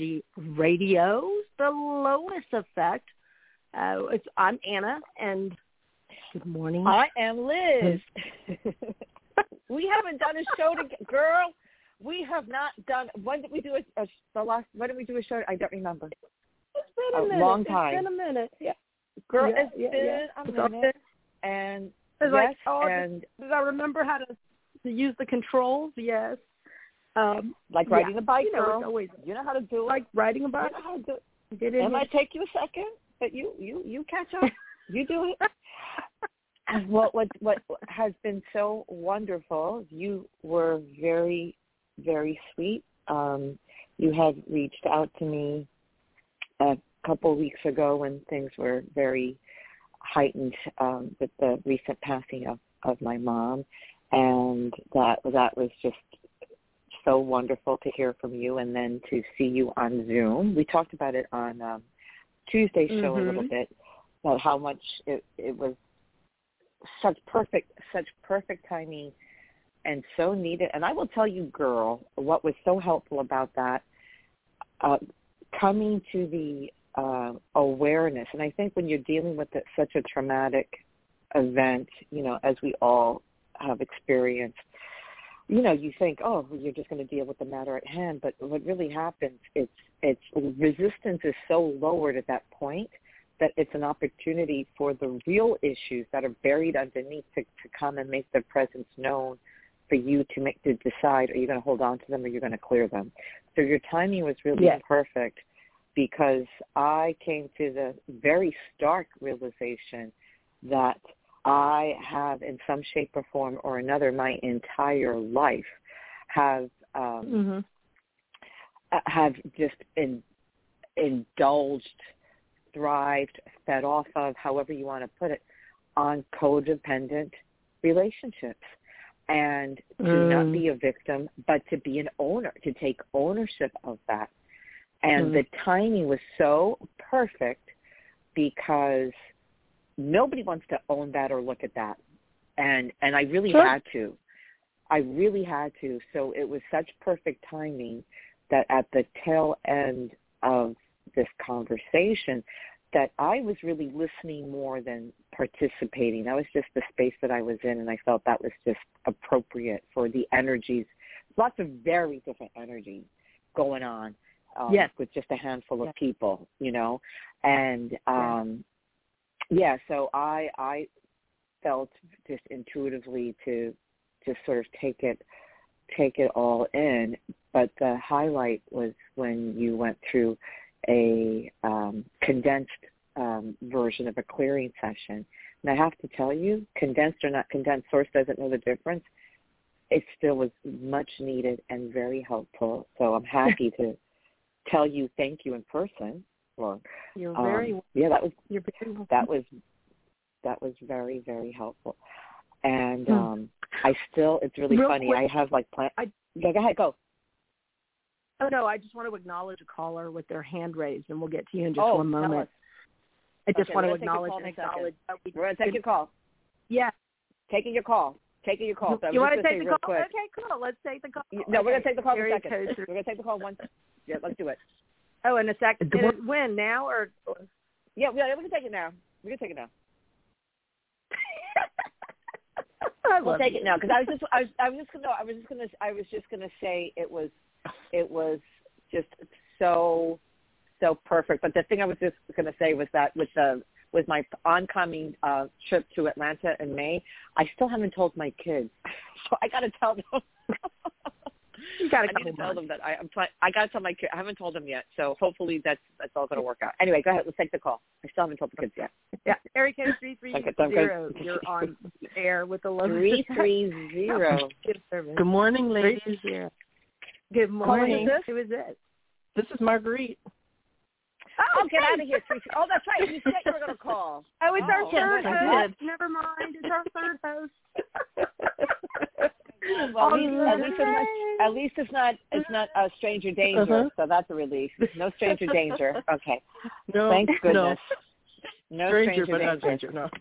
Energy Radio, the L.O.I.S. effect. Uh, it's, I'm Anna, and good morning. I am Liz. we haven't done a show together, girl. We have not done. When did we do a, a the last? When did we do a show? I don't remember. It's been a, A minute. long time. It's been a minute. Yeah. Girl, Yeah, it's yeah, been yeah. a minute, and yes, like, oh, and Did I remember how to, to use the controls? Yes. Um, like yeah. riding a bike, you know, girl. always you know how to do it. like riding a you bike. know how to do it. It might take you a second, but you you you catch up. you do it. what what what has been so wonderful? You were very very sweet. Um, you had reached out to me a couple weeks ago when things were very heightened um, with the recent passing of of my mom, and that that was just so wonderful to hear from you and then to see you on Zoom. We talked about it on um, Tuesday's show a little Mhm. bit about how much it, it was such perfect, such perfect timing and so needed. And I will tell you, girl, what was so helpful about that, uh, coming to the uh, awareness. And I think when you're dealing with it, such a traumatic event, you know, as we all have experienced, you know, you think, oh, well, you're just going to deal with the matter at hand. But what really happens, it's it's resistance is so lowered at that point that it's an opportunity for the real issues that are buried underneath to, to come and make their presence known for you to make to decide are you going to hold on to them or you're going to clear them. So your timing was really Yes. perfect because I came to the very stark realization that I have in some shape or form or another my entire life have um Mhm. uh, have just in, indulged, thrived, fed off of, however you want to put it, on codependent relationships. And to not Mm. be a victim, but to be an owner, to take ownership of that. And Mm. the timing was so perfect because nobody wants to own that or look at that. And and I really Sure. had to. I really had to. So it was such perfect timing that at the tail end of this conversation that I was really listening more than participating. That was just the space that I was in and I felt that was just appropriate for the energies. Lots of very different energies going on um, Yes. with just a handful of people, you know. And um yeah, so I I felt just intuitively to just sort of take it take it all in. But the highlight was when you went through a um, condensed um, version of a clearing session. And I have to tell you, condensed or not condensed, source doesn't know the difference. It still was much needed and very helpful. So I'm happy to tell you thank you in person. Or You're um, very. yeah, that was You're very. welcome. that was that was very very helpful and Hmm. um i still it's really Real funny quick, i have like plan I- yeah, go ahead go Oh no, I just want to acknowledge a caller with their hand raised, and we'll get to you in just oh one moment. I just Okay, want to gonna take a acknowledge and in a second. acknowledge. we- we're gonna take your call Yeah. taking your call taking your call so you want to take the call? quick Okay, cool. Let's take the call. No we're gonna take the call in a second we're gonna take the call one yeah let's do it Oh, in a second. Good And it- when now or? yeah yeah we can take it now We can take it now I we'll take you. it now because I was just I was I was just gonna I was just gonna I was just gonna say it was it was just so so perfect. But the thing I was just gonna say was that with the with my oncoming uh trip to Atlanta in May, I still haven't told my kids, so I got to tell them. You got I to need to tell them that I, I'm trying. I got to tell my kids. I haven't told them yet, so hopefully that's that's all going to work out. Anyway, go ahead. Let's take the call. I still haven't told the kids yet. Yeah, area code three three Okay, don't go- zero. You're on air with the low Three three zero. Good service. Good morning, ladies. Good morning. Who is this? This is Marguerite. Oh, oh get out of here, Teresa. Oh, that's right. You said you were going to call. Oh, it's Oh, our third yes, host. Never mind. It's our third host. Well, at least, Oh, at least it's not. At least it's not. It's not a stranger danger. Uh-huh. So that's a relief. No stranger danger. Okay. No, Thank goodness. No, No stranger, stranger, but not danger. stranger. No.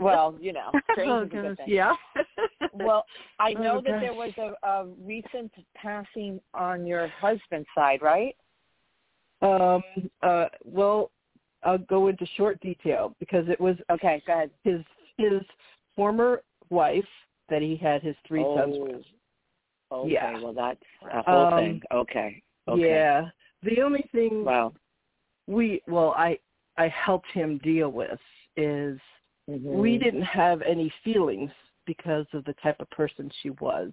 Well, you know, oh stranger's a good thing. yeah. well, I Oh, know that gosh. there was a, a recent passing on your husband's side, right? Um, uh, well, I'll go into short detail because it was Okay, go ahead. his his former wife that he had his three sons with. Oh, Okay, Yeah. well that's a whole Um, thing. Okay. Okay. Yeah. The only thing Wow. we well I I helped him deal with is Mhm. we didn't have any feelings because of the type of person she was.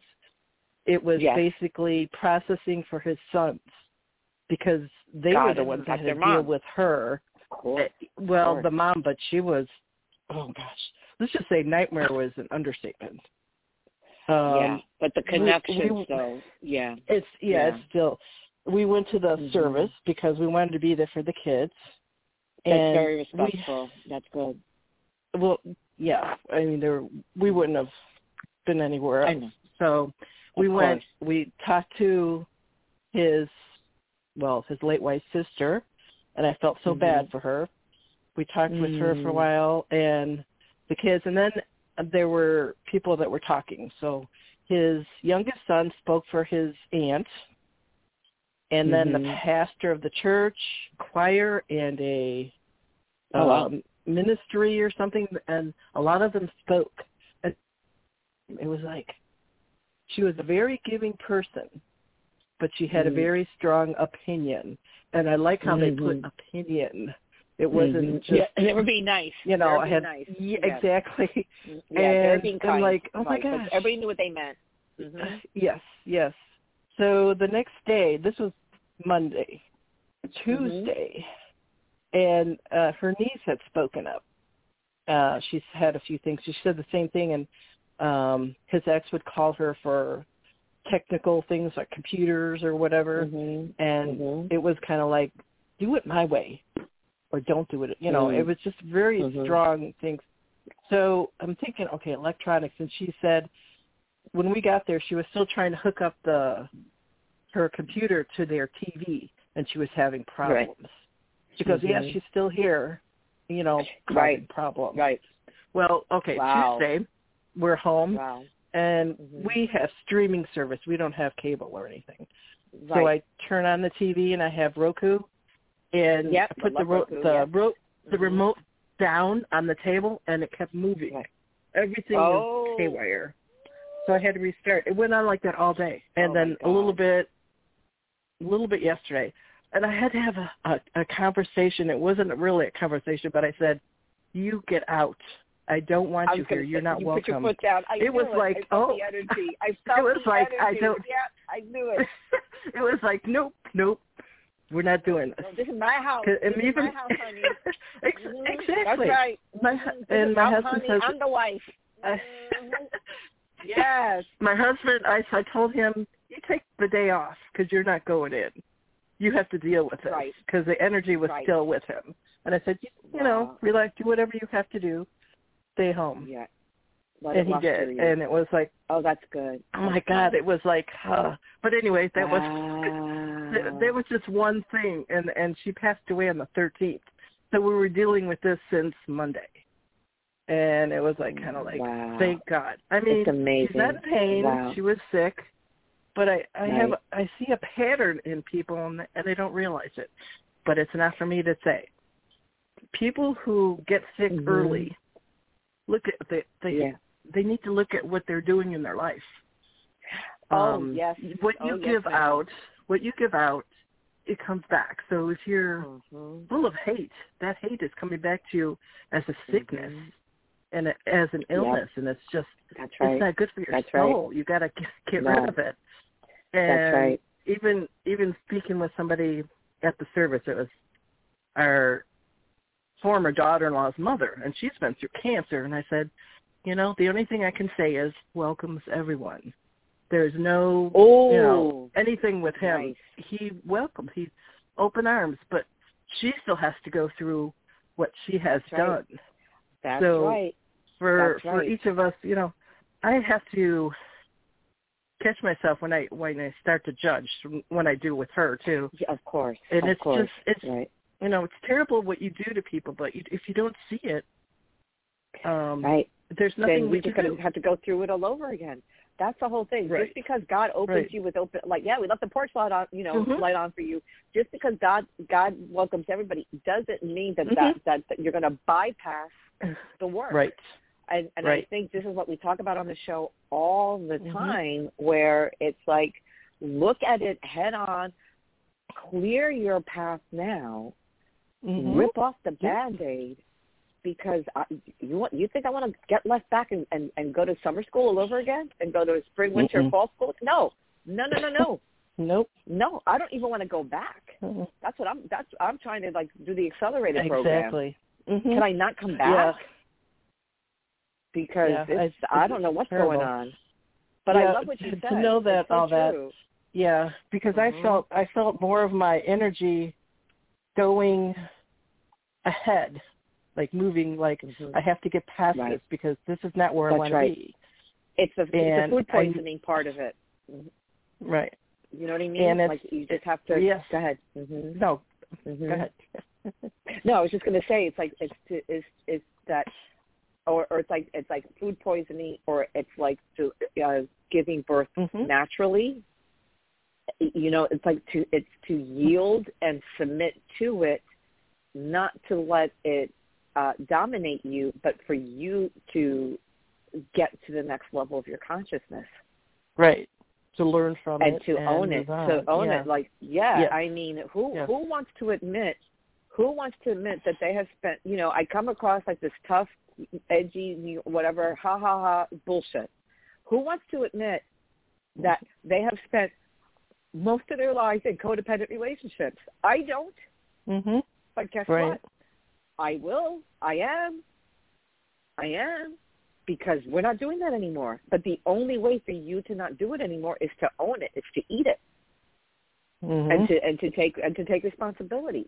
It was Yes. basically processing for his sons because they Got were the ones that had to deal with her. Of. Eh, Well, the mom, but she was oh gosh. Let's just say nightmare was an understatement. Um yeah, but the we- connections, we- though, yeah. It's yeah, Yeah. it's still. We went to the Mhm. service because we wanted to be there for the kids. That's and very we- respectful. That's good. well, yeah. I mean, there we wouldn't have been anywhere else. So we went. We talked to his, well, his late wife's sister, and I felt so Mhm. bad for her. We talked with her for a Mm. while, and the kids, and then there were people that were talking. So his youngest son spoke for his aunt, and then the Mhm. pastor of the church, choir, and a Oh, wow. um, ministry or something, and a lot of them spoke. And it was like she was a very giving person, but she had Mhm. a very strong opinion, and I like how they put Mhm. opinion. It wasn't Mhm. just yeah, they were being nice. you know I had nice. yeah, Yes. exactly Yeah, they were and being I'm like, oh my but gosh. Everybody knew what they meant. hmm yes yes. So the next day, this was Monday, Tuesday, and uh, her niece had spoken up. Uh, she's had a few things. She said the same thing, and um, his ex would call her for technical things like computers or whatever, hmm and Mhm. it was kind of like, do it my way, or don't do it. You know, Mm. it was just very Mhm. strong things. So I'm thinking, okay, electronics, and she said when we got there, she was still trying to hook up the her computer to their TV, and she was having problems. She goes, "Yeah, Mhm. she's still here, you know, causing Right. problems." Right. Well, okay, Wow. Tuesday, we're home, Wow. and Mhm. we have streaming service. We don't have cable or anything. So I turn on the TV and I have Roku, and Yep, I put the ro- the yeah. ro- the Mhm. remote down on the table, and it kept moving. Right. Everything Oh. was haywire. So I had to restart. It went on like that all day, and Oh, then a little bit, a little bit yesterday, and I had to have a, a a conversation. It wasn't really a conversation, but I said, "You get out. I don't want I you here. gonna You're say, not you welcome." Put your foot down. I It was it. like, I oh. the energy. I felt was like, I energy. don't- Yeah, I knew it. it was like, "Nope, nope, we're not doing this." This is my house. This is even my house, honey. Ex- Mhm. exactly. That's right. My Mhm. and my my husband honey. says, I'm the wife. I- Mhm. yes. my husband, I, I told him, you take the day off because you're not going in. You have to deal with it Right. because the energy was Right. still with him. And I said, you, you know, Wow. relax, do whatever you have to do, stay home. Yeah. Let and he did, and it was like, oh, that's good. oh my God, it was like, huh. But anyway, that was There, was just one thing, and and she passed away on the 13th. So we were dealing with this since Monday, and it was like kind of like, Wow. thank God. I mean, It's amazing. she's not in pain. Wow. She was sick, but I I have I see a pattern in people, and and they don't realize it. But it's not for me to say. People who get sick Mhm. early, look at they they Yeah. they need to look at what they're doing in their life. Oh, Um, yes. What Oh, you yes, give out, what you give out, it comes back. So if you're Mhm. full of hate, that hate is coming back to you as a sickness Mhm. and a, as an illness, and it's just That's right. it's not good for your That's right. soul. You got to get, get No. rid of it. And That's right. even even speaking with somebody at the service, it was our former daughter-in-law's mother, and she's been through cancer. And I said, you know, the only thing I can say is welcomes everyone. There's no Oh. you know anything with him. Nice. He welcomes. He's open arms, but she still has to go through what she has That's right. done. That's so- right. For That's for right. each of us, you know, I have to catch myself when I when I start to judge when I do with her too. Yeah, of course. And of it's course. just it's right. you know it's terrible what you do to people, but you, if you don't see it, um, Right. there's nothing then we just going do. to have to go through it all over again. That's the whole thing. Right. Just because God opens Right. you with open, like yeah, we left the porch light on, you know, Mhm. light on for you. Just because God God welcomes everybody doesn't mean that Mhm. that, that that you're going to bypass the work. Right. And and I think this is what we talk about on the show all the Mhm. time, where it's like look at it head on, clear your path now, Mhm. rip off the band aid because I, you want you think I want to get left back and, and and go to summer school all over again and go to spring, winter, Mm-mm. fall school? No, no, no, no, no, Nope. no. I don't even want to go back. Mhm. That's what I'm. That's I'm trying to like do the accelerated program. Exactly. Mhm. Can I not come back? Yeah. Because Yeah, it's, it's- I don't know what's terrible. going on. But I Yeah, love what you to- said. to know that so all that- Yeah, because Mhm. I felt I felt more of my energy going ahead, like moving. Like Mhm. I have to get past Right. this because this is not where I That's want to be. It's the, it's And food I- poisoning part of it. Right. You know what I mean? And like you just have to. yes. Go ahead. hmm No. hmm Go ahead. No, I was just going to say it's like it's to, is is that, or or it's like it's like food poisoning, or it's like to uh, giving birth Mhm. naturally. You know, it's like to it's to yield and submit to it, not to let it uh, dominate you, but for you to get to the next level of your consciousness Right. To learn from and it to own it, on. to own yeah. it. Like, yeah, Yes. I mean, who Yes. who wants to admit? Who wants to admit that they have spent? You know, I come across like this tough, edgy, whatever, ha ha ha, bullshit. Who wants to admit that they have spent most of their lives in codependent relationships? I don't, Mhm. but guess Right. what? I will. I am. I am. Because we're not doing that anymore. But the only way for you to not do it anymore is to own it. It's to eat it Mhm. and to and to take and to take responsibility.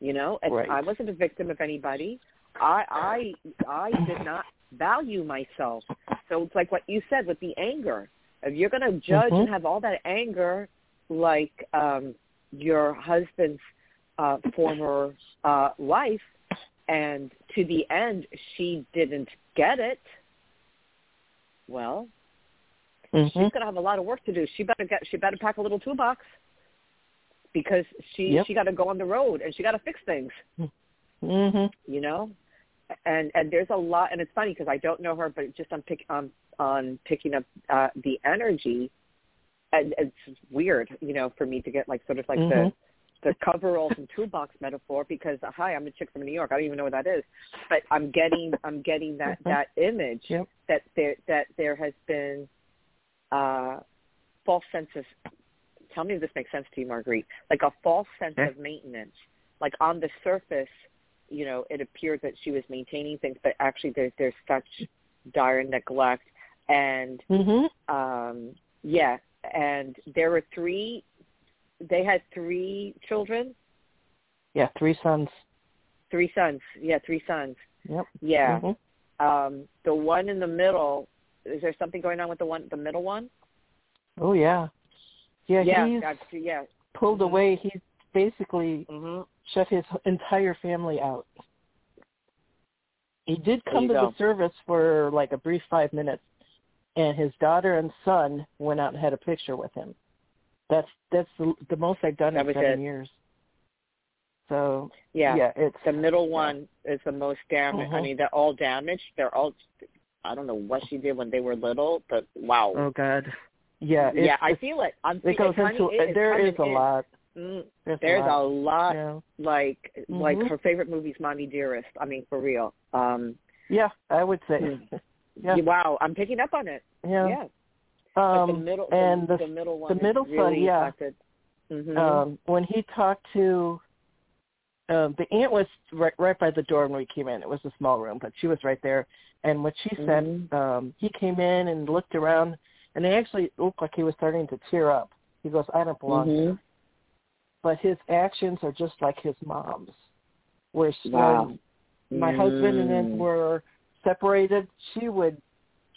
You know, and Right. I wasn't a victim of anybody. I I I did not value myself. So it's like what you said with the anger. If you're going to judge Mhm. and have all that anger, like um your husband's uh, former uh, wife, and to the end she didn't get it. Well, Mhm. she's going to have a lot of work to do. She better get she better pack a little toolbox because she Yep. she got to go on the road and she got to fix things, Mhm. you know. And and there's a lot, and it's funny because I don't know her, but just on pick on on picking up uh, the energy, and it's weird, you know, for me to get like sort of like Mhm. the the coveralls and toolbox metaphor because uh, hi, I'm a chick from New York. I don't even know what that is, but I'm getting I'm getting that Mhm. that image Yep. that there that there has been uh false sense of tell me if this makes sense to you, Marguerite. Like a false sense Okay. of maintenance. Like on the surface, you know, it appeared that she was maintaining things, but actually there's there's such dire neglect and Mhm. um yeah, and there were three they had three children, Yeah, three sons. three sons. Yeah, three sons. Yep. Yeah. Mhm. Um the one in the middle is there something going on with the one the middle one? Oh yeah. Yeah, yeah, he's that's, yeah. pulled Mhm. away. He's basically Mhm. shut his entire family out. He did come to go. the service for like a brief five minutes, and his daughter and son went out and had a picture with him. That's that's the, the most I've done That in seven it. years. So Yeah. yeah, it's The middle one is the most damaged. I Mhm. mean, they're all damaged. They're all. I don't know what she did when they were little, but wow. oh god, yeah, yeah, I feel it. I'm. it goes into it there is a in. lot. Mm, There's, there's a lot. Yeah. Like like Mhm. her favorite movie's Mommy Dearest. I mean, for real. Um. yeah, I would say. Mm. yeah, Wow, I'm picking up on it. yeah. Yeah. But the Um, middle and the, the middle one the middle son, really yeah. Mhm. um, when he talked to um, the aunt was right, right by the door when we came in. It was a small room, but she was right there. And what she said, Mhm. um, he came in and looked around, and he actually looked like he was starting to tear up. He goes, "I don't belong here." Mhm. But his actions are just like his mom's. Where she, Wow. when my husband and Mm. then were separated, she would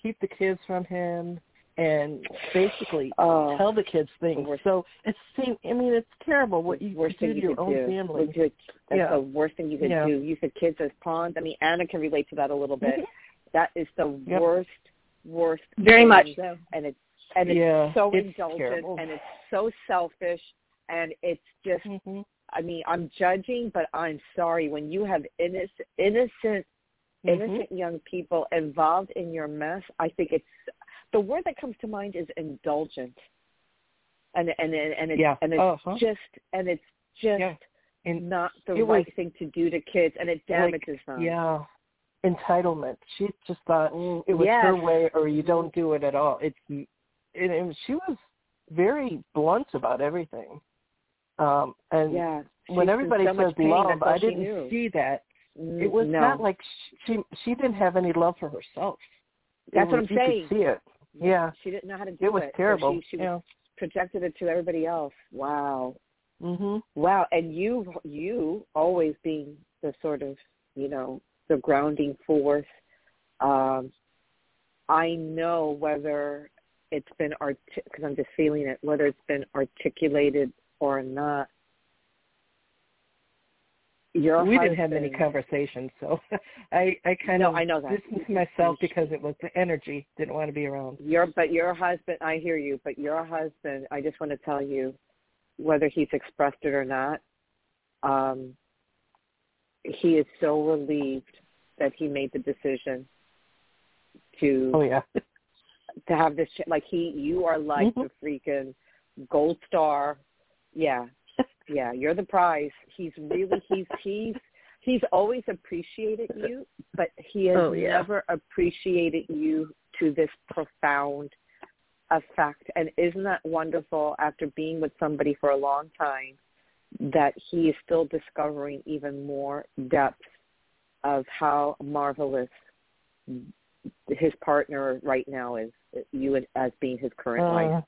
keep the kids from him and basically Oh. tell the kids things. worst- So it's same. I mean, it's terrible what you worst do thing to you your could own do. family. Would you- that's Yeah. the worst thing you could Yeah. do. You the kids as pawns. I mean, Anna can relate to that a little bit. That is the Yep. worst, worst. Very thing. much so. And it's and it's Yeah, so it's indulgent terrible. and it's so selfish and it's just Mhm. I mean, I'm judging, but I'm sorry when you have innocent innocent Mhm. innocent young people involved in your mess. I think it's the word that comes to mind is indulgent, and and and, and it's Yeah. and it's Uh-huh. just and it's just Yeah. And not the right was- thing to do to kids, and it Like, damages them. Yeah. Entitlement. She just thought Mm, it was yes. her way or you don't do it at all. It's and, and she was very blunt about everything. Um and Yeah. when everybody so says pain, love, I didn't knew. see that. Mm, It was no. not like she she didn't have any love for herself. That's what I'm saying. See it. Yeah. She didn't know how to do It was so terrible. she she yeah. projected it to everybody else. Wow. Mhm. Wow, and you you always being the sort of you know the grounding force. Um, I know whether it's been art because I'm just feeling it whether it's been articulated or not. Your we didn't have many conversations, so I I kind No, of I know that. distanced myself because it was the energy. Didn't want to be around. Your but your husband, I hear you, but your husband, I just want to tell you, whether he's expressed it or not, um, he is so relieved that he made the decision to Oh yeah. to have this. ch- Like he, you are like Mhm. the freaking gold star. Yeah, yeah, you're the prize. He's really he's he's he's always appreciated you, but he has Oh, yeah. never appreciated you to this profound effect. And isn't that wonderful after being with somebody for a long time that he is still discovering even more depth of how marvelous his partner right now is you as being his current oh, wife.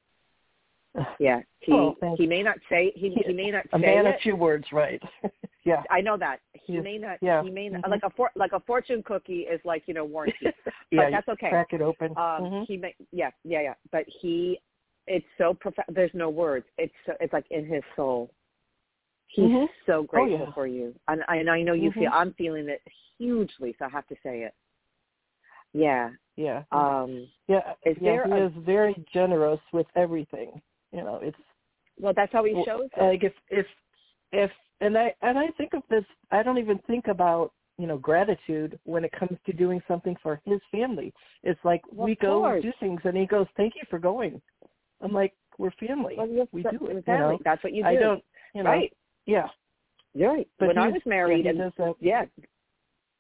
Yeah, he Oh, he may not say he he may not a say man it. of few words, right? yeah. I know that he Yes. may not. Yeah. He may not, Mhm. like a for, like a fortune cookie is like you know warranty, yeah, but that's okay. Crack it open. Um, Mhm. he may yeah yeah yeah, but he it's so profound. There's no words. It's so, it's like in his soul. He's Mhm. so grateful yeah. for you, and I and I know you Mhm. feel. I'm feeling it hugely, so I have to say it. Yeah. Yeah. Um. yeah. is yeah. there He a- is very generous with everything. You know, it's Well, that's how he shows it. like if if if and I and I think of this I don't even think about you know gratitude when it comes to doing something for his family. It's like Well, we go course. do things and he goes, "Thank you for going." I'm like, "We're family. Well, we do it." You know, That's what you do. I don't. You know, right. Yeah. You're right. But when I was married, and yeah,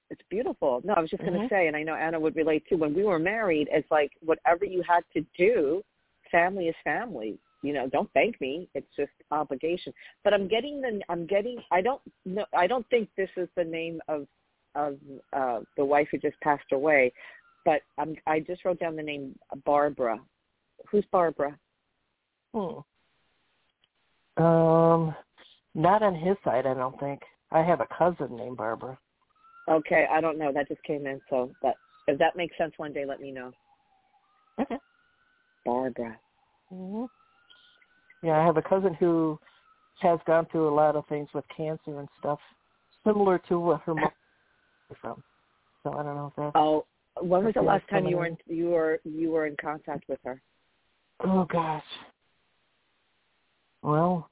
it's beautiful. No, I was just going to Mhm. say, and I know Anna would relate too. When we were married, it's like whatever you had to do, family is family. You know, don't thank me. It's just obligation. But I'm getting the. I'm getting. I don't know. I don't think this is the name of of uh the wife who just passed away. But I'm. I just wrote down the name Barbara. Who's Barbara? Hmm. Um, not on his side, I don't think. I have a cousin named Barbara. Okay, I don't know. That just came in. So that if that makes sense one day, let me know. Okay. Barbara. hmm Yeah, I have a cousin who has gone through a lot of things with cancer and stuff, similar to what her mom is from. So I don't know if that's. Oh, when was the last time you were in. you were you were in contact with her? Oh gosh. Well,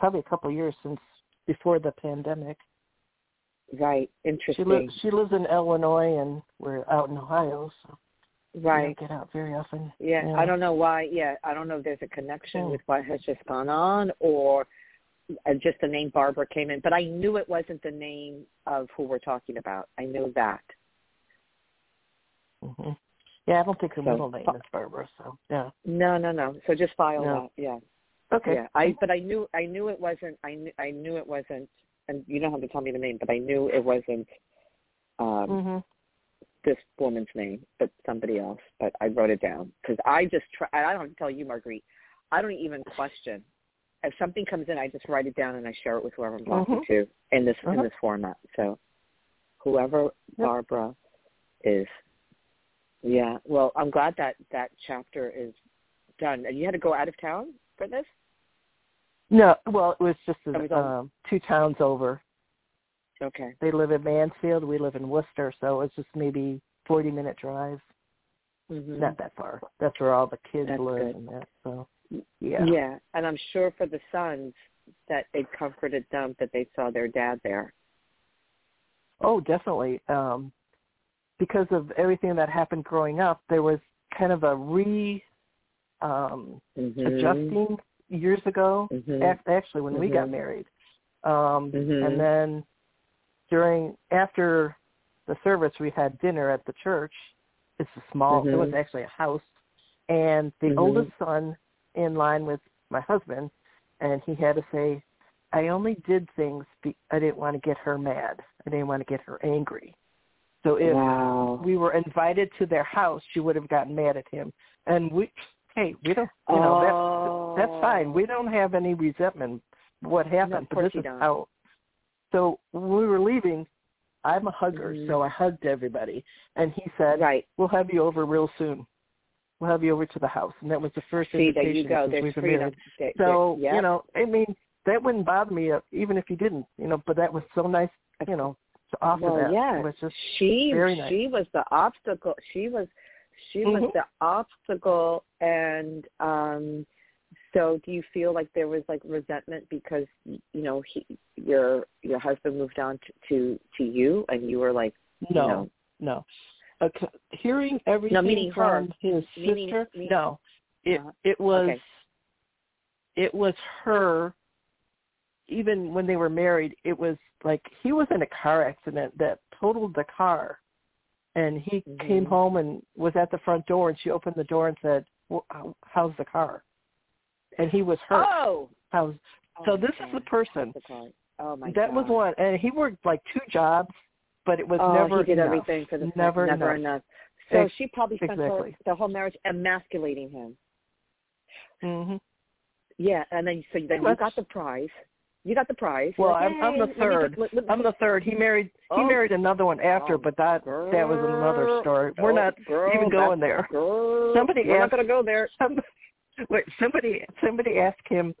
probably a couple of years since before the pandemic. Right. Interesting. She lives she lives in Illinois and we're out in Ohio, so right. get out very often. Yeah, Yeah. I don't know why. Yeah, I don't know if there's a connection Hmm. with what has just gone on or uh, just the name Barbara came in, but I knew it wasn't the name of who we're talking about. I knew that. hmm Yeah, I don't think her So- middle name is Barbara, so yeah. No, no, no. So just file No. that. Yeah. Okay. Yeah. I but I knew I knew it wasn't I knew I knew it wasn't and you don't have to tell me the name, but I knew it wasn't um Mhm. This woman's name, but somebody else. But I wrote it down because I just try. I don't tell you, Marguerite. I don't even question. If something comes in, I just write it down and I share it with whoever I'm talking Mhm. to in this in Uh-huh. this format. So, whoever Barbara is, yeah. Well, I'm glad that that chapter is done. And you had to go out of town for this. No, well, it was just a, um, two towns over. Okay. They live in Mansfield, we live in Wooster, so it's just maybe forty minute drive. Mm-hmm. Not that far. That's where all the kids That's live good. and that. So yeah. Yeah, and I'm sure for the sons that it comforted them that they saw their dad there. Oh, definitely. Um, because of everything that happened growing up, there was kind of a re um, Mm-hmm. adjusting years ago. Mhm. Ac- Actually, when we got Mhm. married, um, Mhm. and then during after the service, we had dinner at the church. It's a small. It was Mhm. actually a house, and the Mhm. oldest son, in line with my husband, and he had to say, "I only did things. Be- I didn't want to get her mad. I didn't want to get her angry." So if wow. we were invited to their house, she would have gotten mad at him. And we, hey, we don't, you know, oh. that's that's fine. We don't have any resentment what No, happened, of but this is don't. how. So when we were leaving, I'm a hugger, Mhm. so I hugged everybody, and he said, Right. "We'll have you over real soon. We'll have you over to the house." And that was the first See, there invitation you go. There's we've been married. There- So there- yeah. you know, I mean, that wouldn't bother me uh, even if you didn't, you know. But that was so nice, you know, to offer well, that. yeah. It was just she very nice. she was the obstacle. She was she was Mhm. the obstacle, and um so do you feel like there was like resentment because you know he your your husband moved on to to, to you, and you were like no, know. no. Okay. Hearing everything meaning her. from his sister, meaning- no, it Uh, it was okay. it was her. Even when they were married, it was like he was in a car accident that totaled the car, and he Mhm. came home and was at the front door, and she opened the door and said, well, how- "How's the car?" And he was hurt. oh. How's Oh so this is the person Oh my that was one, and he worked like two jobs, but it was oh, never he did enough. everything for the never, never enough. enough. So Ex- she probably spent exactly. her, the whole marriage emasculating him. hmm Yeah, and then so then you got the prize. You got the prize. Well, like, I'm, I'm "Yay, the let me third. let- me I'm the third. He married. He Oh. married another one after, Oh, but that that was another story. We're not girl, even going there. Girl, Somebody we're not going to go there. Some, wait, somebody somebody asked him,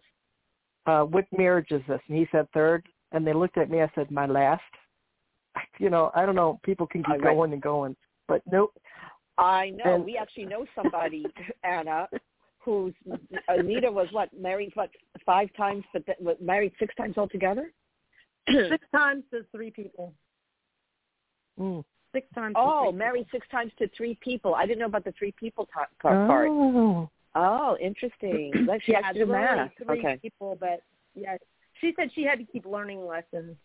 uh, "What marriage is this?" And he said third. And they looked at me. I said, "My last." You know, I don't know. People can keep right. going and going, but nope. I know. And- we actually know somebody, Anna, who's Anita was what married what five times, but th- was married six times altogether. Six times to three people. Mm. Six times. to oh, three married six times to three people. I didn't know about the three people t- part. part. Oh. Oh, interesting. Let's people. yeah, Yeah, do math. three Okay. people, but yeah, she said she had to keep learning lessons.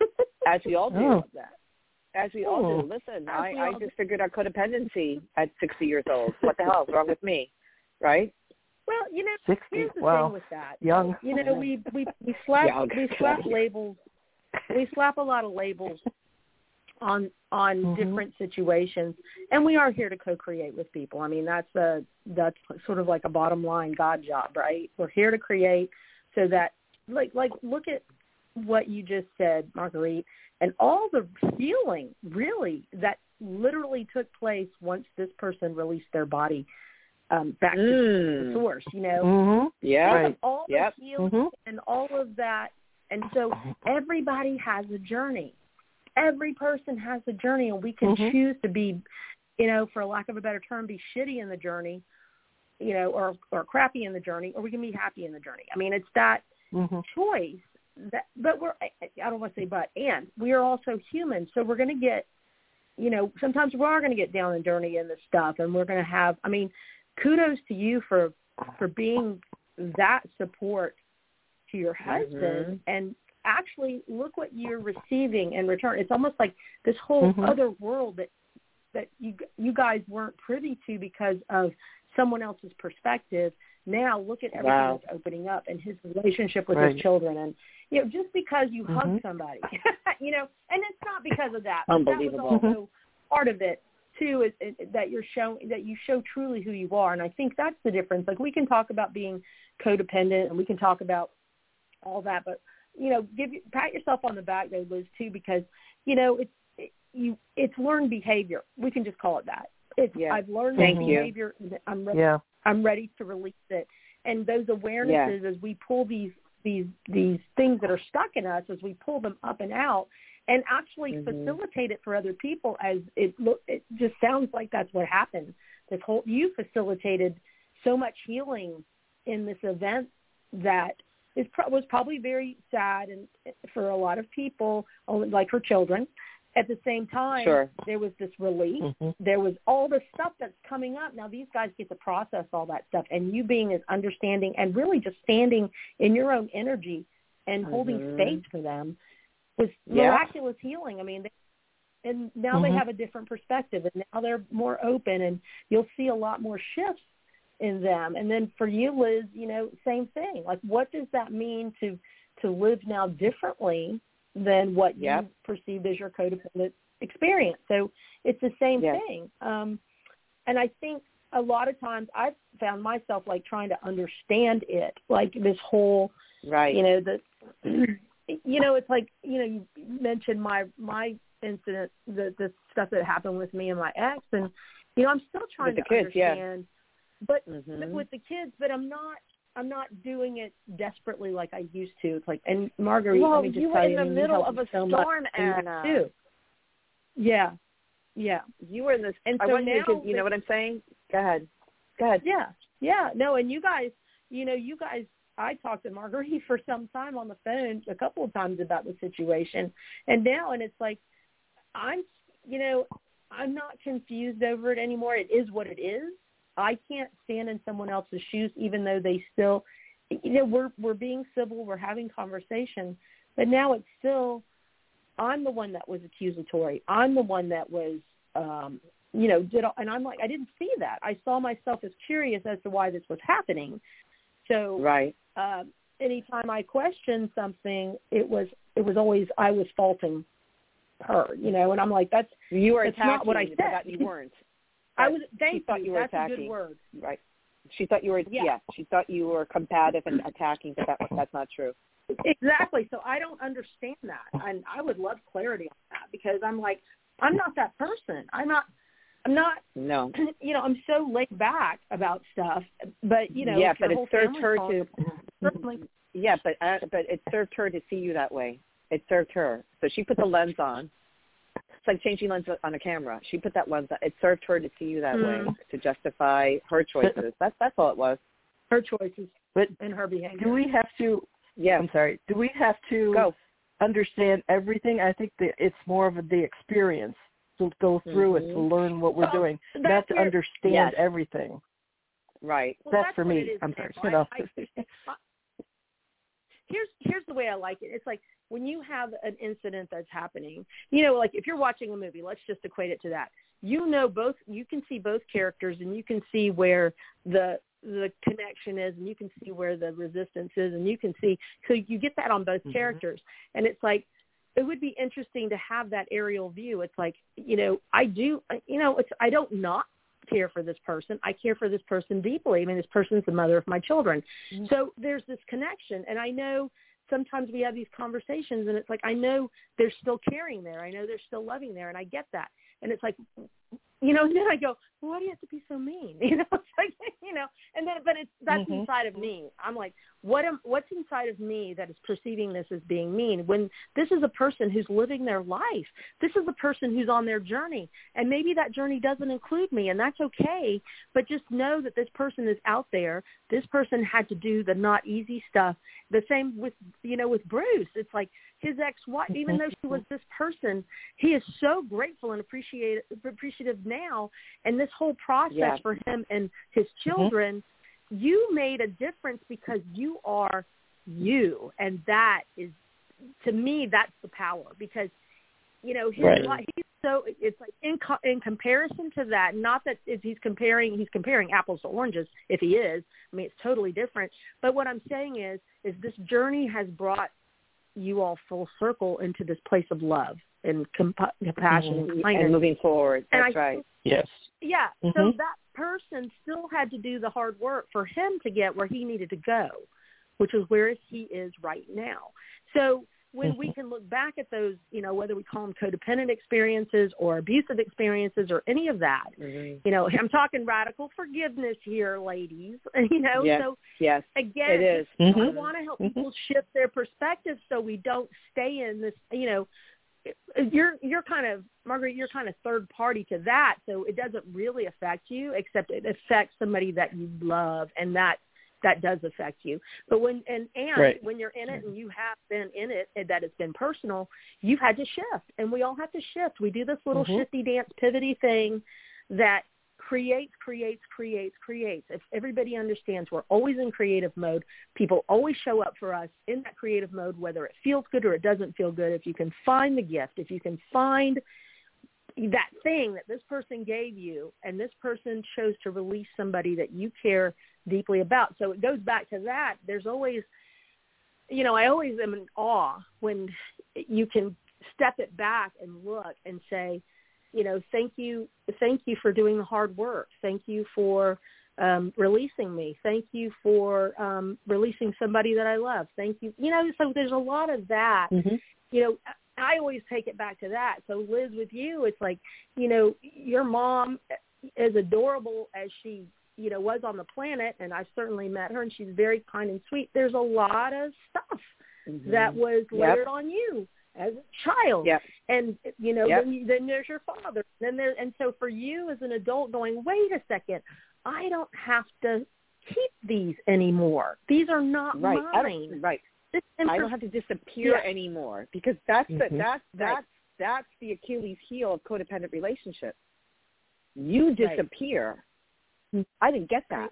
As we all do. Oh. As we all Oh. do. Listen, As I, I just figured out codependency at 60 years old. What the hell is wrong with me? Right? Well, you know, Sixty. here's the Wow. thing with that. Young. You know, we we we slap Young. we slap labels. We slap a lot of labels on on Mhm. different situations, and we are here to co-create with people. I mean, that's a that's sort of like a bottom line God job, right? We're here to create so that like like look at what you just said, Marguerite, and all the healing really that literally took place once this person released their body um, back to the Mm. source. You know, Mhm. Yeah. Right. of all the Yep. healing Mhm. and all of that. And so everybody has a journey. Every person has a journey, and we can Mhm. choose to be, you know, for lack of a better term, be shitty in the journey, you know, or or crappy in the journey, or we can be happy in the journey. I mean, it's that Mhm. choice that but we're I I don't want to say but and we are also human so we're going to get you know sometimes we are going to get down and dirty in this stuff and we're going to have I mean kudos to you for for being that support to your husband and actually look what you're receiving in return it's almost like this whole Mhm. other world that that you you guys weren't privy to because of someone else's perspective now look at everything Wow. that's opening up and his relationship with Right. his children and you know just because you hug Mhm. somebody you know and it's not because of that Unbelievable. that was also part of it too is, is that you're showing that you show truly who you are and i think that's the difference like we can talk about being codependent and we can talk about all that but you know give you pat yourself on the back though liz too because you know it's it, you it's learned behavior we can just call it that it's Yeah. i've learned Thank this you. behavior i'm ready Yeah. I'm ready to release it. And those awarenesses, as we pull these these these things that are stuck in us, as we pull them up and out, and actually Mhm. facilitate it for other people as it look it just sounds like that's what happened this whole you facilitated so much healing in this event that is pro- was probably very sad and for a lot of people like her children at the same time Sure. there was this relief hmm there was all the stuff that's coming up. Now these guys get to process all that stuff, and you being as understanding and really just standing in your own energy and holding Mhm. space for them was Yeah. miraculous healing. I mean, they, and now they Mhm. have a different perspective, and now they're more open, and you'll see a lot more shifts in them. And then for you, Liz, you know, same thing. Like, what does that mean to to live now differently than what Yep. you perceived as your codependent experience? So it's the same Yes. thing. Um, and I think a lot of times I've found myself like trying to understand it, like this whole, Right. you know, the, you know, it's like, you know, you mentioned my, my incident, the, the stuff that happened with me and my ex and, you know, I'm still trying to kids, yeah. But Mhm. with the kids, but I'm not, I'm not doing it desperately like I used to. It's like, and Marguerite, well, let me just you were in you, the I middle of a so storm, Anna. Too. Yeah, yeah. You were in this. And I so you now. You know what I'm saying? Go ahead. Go ahead. Yeah, yeah. No, and you guys, you know, you guys. I talked to Marguerite for some time on the phone, a couple of times about the situation, and now, and it's like, I'm, you know, I'm not confused over it anymore. It is what it is. I can't stand in someone else's shoes, even though they still, you know, we're we're being civil, we're having conversation, but now it's still, I'm the one that was accusatory. I'm the one that was, um, you know, did all, and I'm like, I didn't see that. I saw myself as curious as to why this was happening. So Right. um, anytime I questioned something, it was it was always I was faulting her, you know, and I'm like, that's You were That's not what I said. that you weren't. I was she thank thought you. you were that's a attacking. good word. Right. She thought you were. Yeah. Yeah. She thought you were combative and attacking, but that that's not true. Exactly. So I don't understand that, and I would love clarity on that because I'm like, I'm not that person. I'm not. I'm not. No. You know, I'm so laid back about stuff, but you know, yeah, but it served her calls- to. certainly. Yeah, but uh, but it served her to see you that way. It served her. So she put the lens on. It's like changing lens on a camera. She put that lens on. It served her to see you that way Mm. to justify her choices. That's that's all it was. her choices But and her behavior. do we have to? Yeah. I'm sorry. Do we have to Go. understand everything? I think that it's more of the experience to go through it to Mhm. learn what we're Well, doing, not to where- understand Yes. everything. Right. Well, that's, that's for me. I'm sorry. I-. I- here's here's the way I like it. It's like when you have an incident that's happening, you know, like if you're watching a movie, let's just equate it to that. You know both you can see both characters and you can see where the the connection is and you can see where the resistance is and you can see so you get that on both Mhm. characters. And it's like it would be interesting to have that aerial view. It's like, you know, I do you know, it's I don't not care for this person. I care for this person deeply. I mean, this person's the mother of my children. Mm-hmm. So there's this connection. And I know sometimes we have these conversations and it's like, I know they're still caring there. I know they're still loving there. And I get that. And it's like, you know, and then I go, well, why do you have to be so mean? You know, it's like, you know, and then, but it's, that's Mhm. inside of me. I'm like, what am, what's inside of me that is perceiving this as being mean when this is a person who's living their life. This is a person who's on their journey and maybe that journey doesn't include me and that's okay. But just know that this person is out there. This person had to do the not easy stuff. The same with, you know, with Bruce. It's like his ex-wife, even though she was this person, he is so grateful and appreciative now. And this whole process Yeah. for him and his mm-hmm. children, you made a difference because you are you. And that is, to me, that's the power because, you know, his Right. li- he's so, it's like in, co- in comparison to that, not that if he's comparing, he's comparing apples to oranges, if he is, I mean, it's totally different. But what I'm saying is, is this journey has brought you all full circle into this place of love and compa- compassion mm-hmm. and kindness. And moving forward. And That's I- right. Yes. Yeah. So Mhm. that person still had to do the hard work for him to get where he needed to go, which is where he is right now. So when we can look back at those, you know, whether we call them codependent experiences or abusive experiences or any of that, Mhm. you know, I'm talking radical forgiveness here, ladies. You know, Yes. so Yes. again, It is. I Mhm. want to help Mhm. people shift their perspective so we don't stay in this, you know, you're you're kind of Margaret, you're kind of third party to that, so it doesn't really affect you, except it affects somebody that you love, and that that does affect you. But when and and right. when you're in it and you have been in it and that it's been personal, you've had to shift, and we all have to shift. We do this little mm-hmm. shifty dance pivoty thing that creates, creates, creates, creates. If everybody understands we're always in creative mode, people always show up for us in that creative mode, whether it feels good or it doesn't feel good. If you can find the gift, if you can find that thing that this person gave you and this person chose to release somebody that you care deeply about. So it goes back to that. There's always, you know, I always am in awe when you can step it back and look and say, you know, thank you, thank you for doing the hard work. Thank you for um, releasing me. Thank you for um, releasing somebody that I love. Thank you. You know, so there's a lot of that. Mm-hmm. You know, I always take it back to that. So Liz, with you, it's like, you know, your mom, as adorable as she, you know, was on the planet, and I certainly met her, and she's very kind and sweet. There's a lot of stuff mm-hmm. that was layered yep. on you as a child. Yep. And you know, yep. then you, then there's your father. Then there and so for you as an adult going, wait a second, I don't have to keep these anymore. These are not right. mine. right. I don't have to disappear yeah. anymore because that's mm-hmm. the that's that's right. that's the Achilles heel of codependent relationships. You disappear. Right. I didn't get that.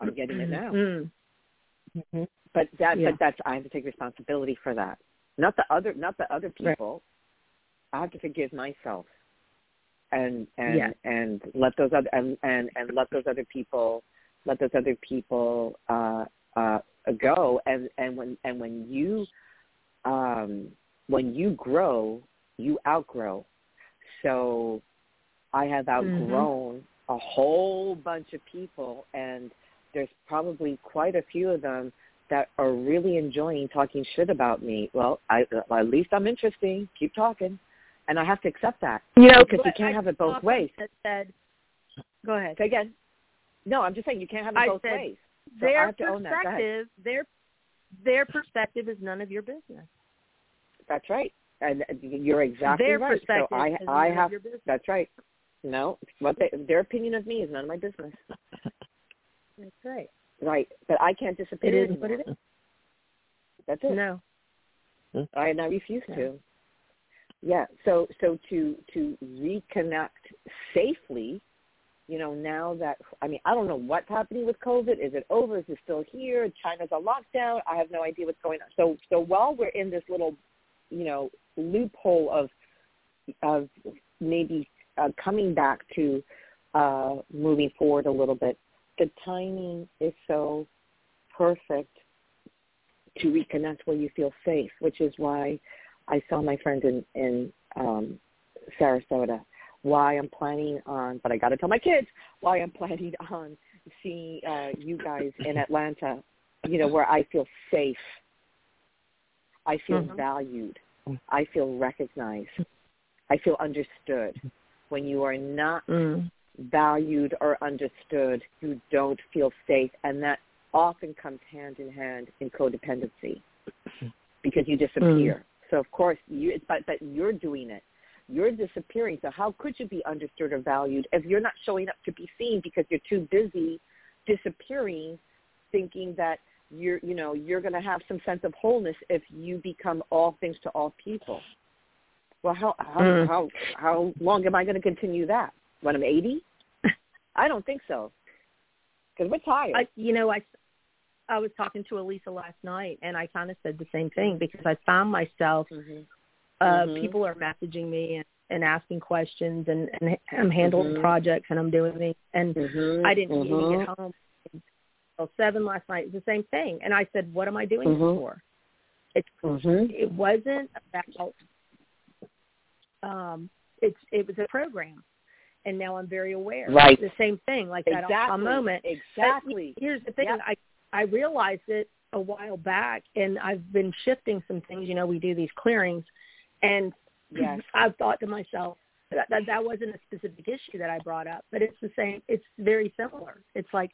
I'm getting it now. Mm-hmm. But that yeah. but that's I have to take responsibility for that not the other not the other people right. i have to forgive myself and and yeah. and let those other and, and and let those other people let those other people uh uh go and and when and when you um when you grow you outgrow so i have Mm-hmm. outgrown mm-hmm. a whole bunch of people and there's probably quite a few of them that are really enjoying talking shit about me. Well, I at least I'm interesting. Keep talking, and I have to accept that. You know, because you can't I have it both ways. Said, go ahead. Say again. No, I'm just saying you can't have it I both said, ways. So their I have to own that. Go perspective, their their perspective is none of your business. That's right, and you're exactly their right. Perspective so I I have. That's right. No, what they, their opinion of me is none of my business. That's right. Right, but I can't disappear. It is anymore. what it is. That's it. No. I and I refuse Yeah. to. Yeah. So so to to reconnect safely, you know, now that I mean, I don't know what's happening with COVID. Is it over? Is it still here? China's on lockdown. I have no idea what's going on. So so while we're in this little, you know, loophole of of maybe uh, coming back to uh, moving forward a little bit, the timing is so perfect to reconnect where you feel safe, which is why I saw my friend in, in um, Sarasota. Why I'm planning on, but I got to tell my kids why I'm planning on seeing uh, you guys in Atlanta. You know where I feel safe, I feel Mhm. valued, I feel recognized, I feel understood. When you are not Mm. Valued or understood, you don't feel safe, and that often comes hand in hand in codependency because you disappear. Mm. So of course you, but but you're doing it. You're disappearing. So how could you be understood or valued if you're not showing up to be seen because you're too busy disappearing, thinking that you're you know you're going to have some sense of wholeness if you become all things to all people. Well, how how Mm. how how long am I going to continue that? When I'm 80? I don't think so. Because we're tired. I, you know, I I was talking to Elisa last night, and I kind of said the same thing because I found myself. mm-hmm. Uh, Mhm. People are messaging me and, and asking questions, and, and I'm handling Mhm. projects, and I'm doing things, and Mm-hmm. I didn't even get home until seven last night. It's the same thing, and I said, "What am I doing this for?" It's Mhm. it wasn't about um it's it was a program and now i'm very aware Right. the same thing like that Exactly. aha moment But Exactly. here's the thing Yep. i i realized it a while back and i've been shifting some things you know we do these clearings and Yes. i've thought to myself that, that that wasn't a specific issue that i brought up but it's the same it's very similar it's like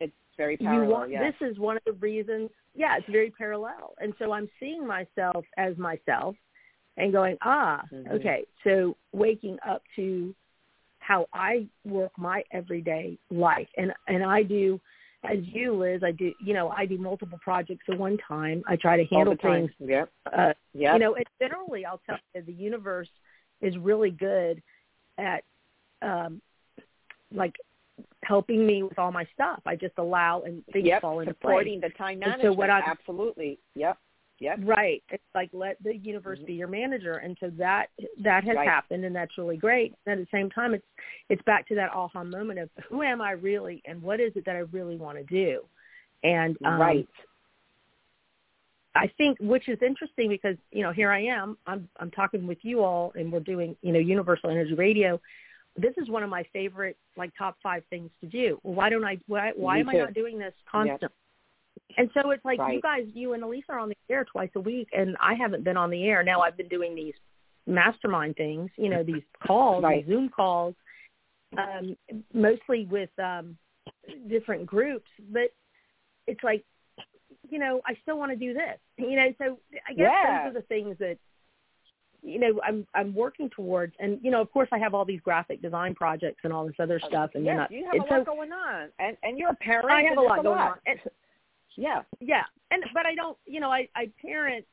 It's very parallel. you want yes. this is one of the reasons yeah it's very parallel and so i'm seeing myself as myself and going, ah, Mhm. okay. So waking up to how I work my everyday life, and and I do, as you, Liz, I do. You know, I do multiple projects at one time. I try to handle things. Yep. Uh, Yep. You know, and generally, I'll tell you, the universe is really good at, um, like, helping me with all my stuff. I just allow and things yep. fall into place. Supporting the time And management. so what I'm- Absolutely. Yep. Yep. Right. It's like let the universe Mhm. be your manager, and so that that has Right. happened, and that's really great. And at the same time, it's it's back to that aha moment of who am I really, and what is it that I really want to do, and um, right. I think, which is interesting because you know here I am, I'm I'm talking with you all, and we're doing you know Universal Energy Radio. This is one of my favorite like top five things to do. Why don't I? Why why Me am I not doing this constantly? And so it's like you guys, you and Elisa are on the air twice a week, and I haven't been on the air. Now I've been doing these mastermind things, you know, these calls, Right. these Zoom calls, um, mostly with um, different groups. But it's like, you know, I still want to do this, you know. So I guess Yeah. those are the things that you know I'm I'm working towards, and you know, of course, I have all these graphic design projects and all this other stuff, and yes, I, you have a so lot going on, and and you're a parent. I have a lot going on. And, Yeah. yeah and but i don't you know i i parent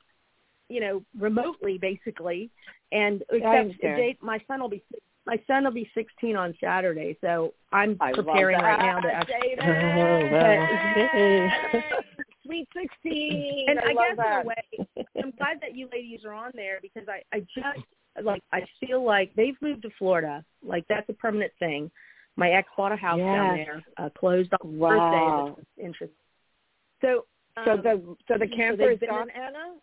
you know remotely basically and except understand. My son will be my son will be 16 on saturday so i'm I preparing right now to actually Jada. Oh, wow. Sweet sixteen. and I, i, guess that. in a way i'm glad that you ladies are on there because i i just like i feel like they've moved to florida like that's a permanent thing my ex bought a house down there uh closed on Wow. birthday which was interesting so So um, the so the so camper they've is gone, Anna.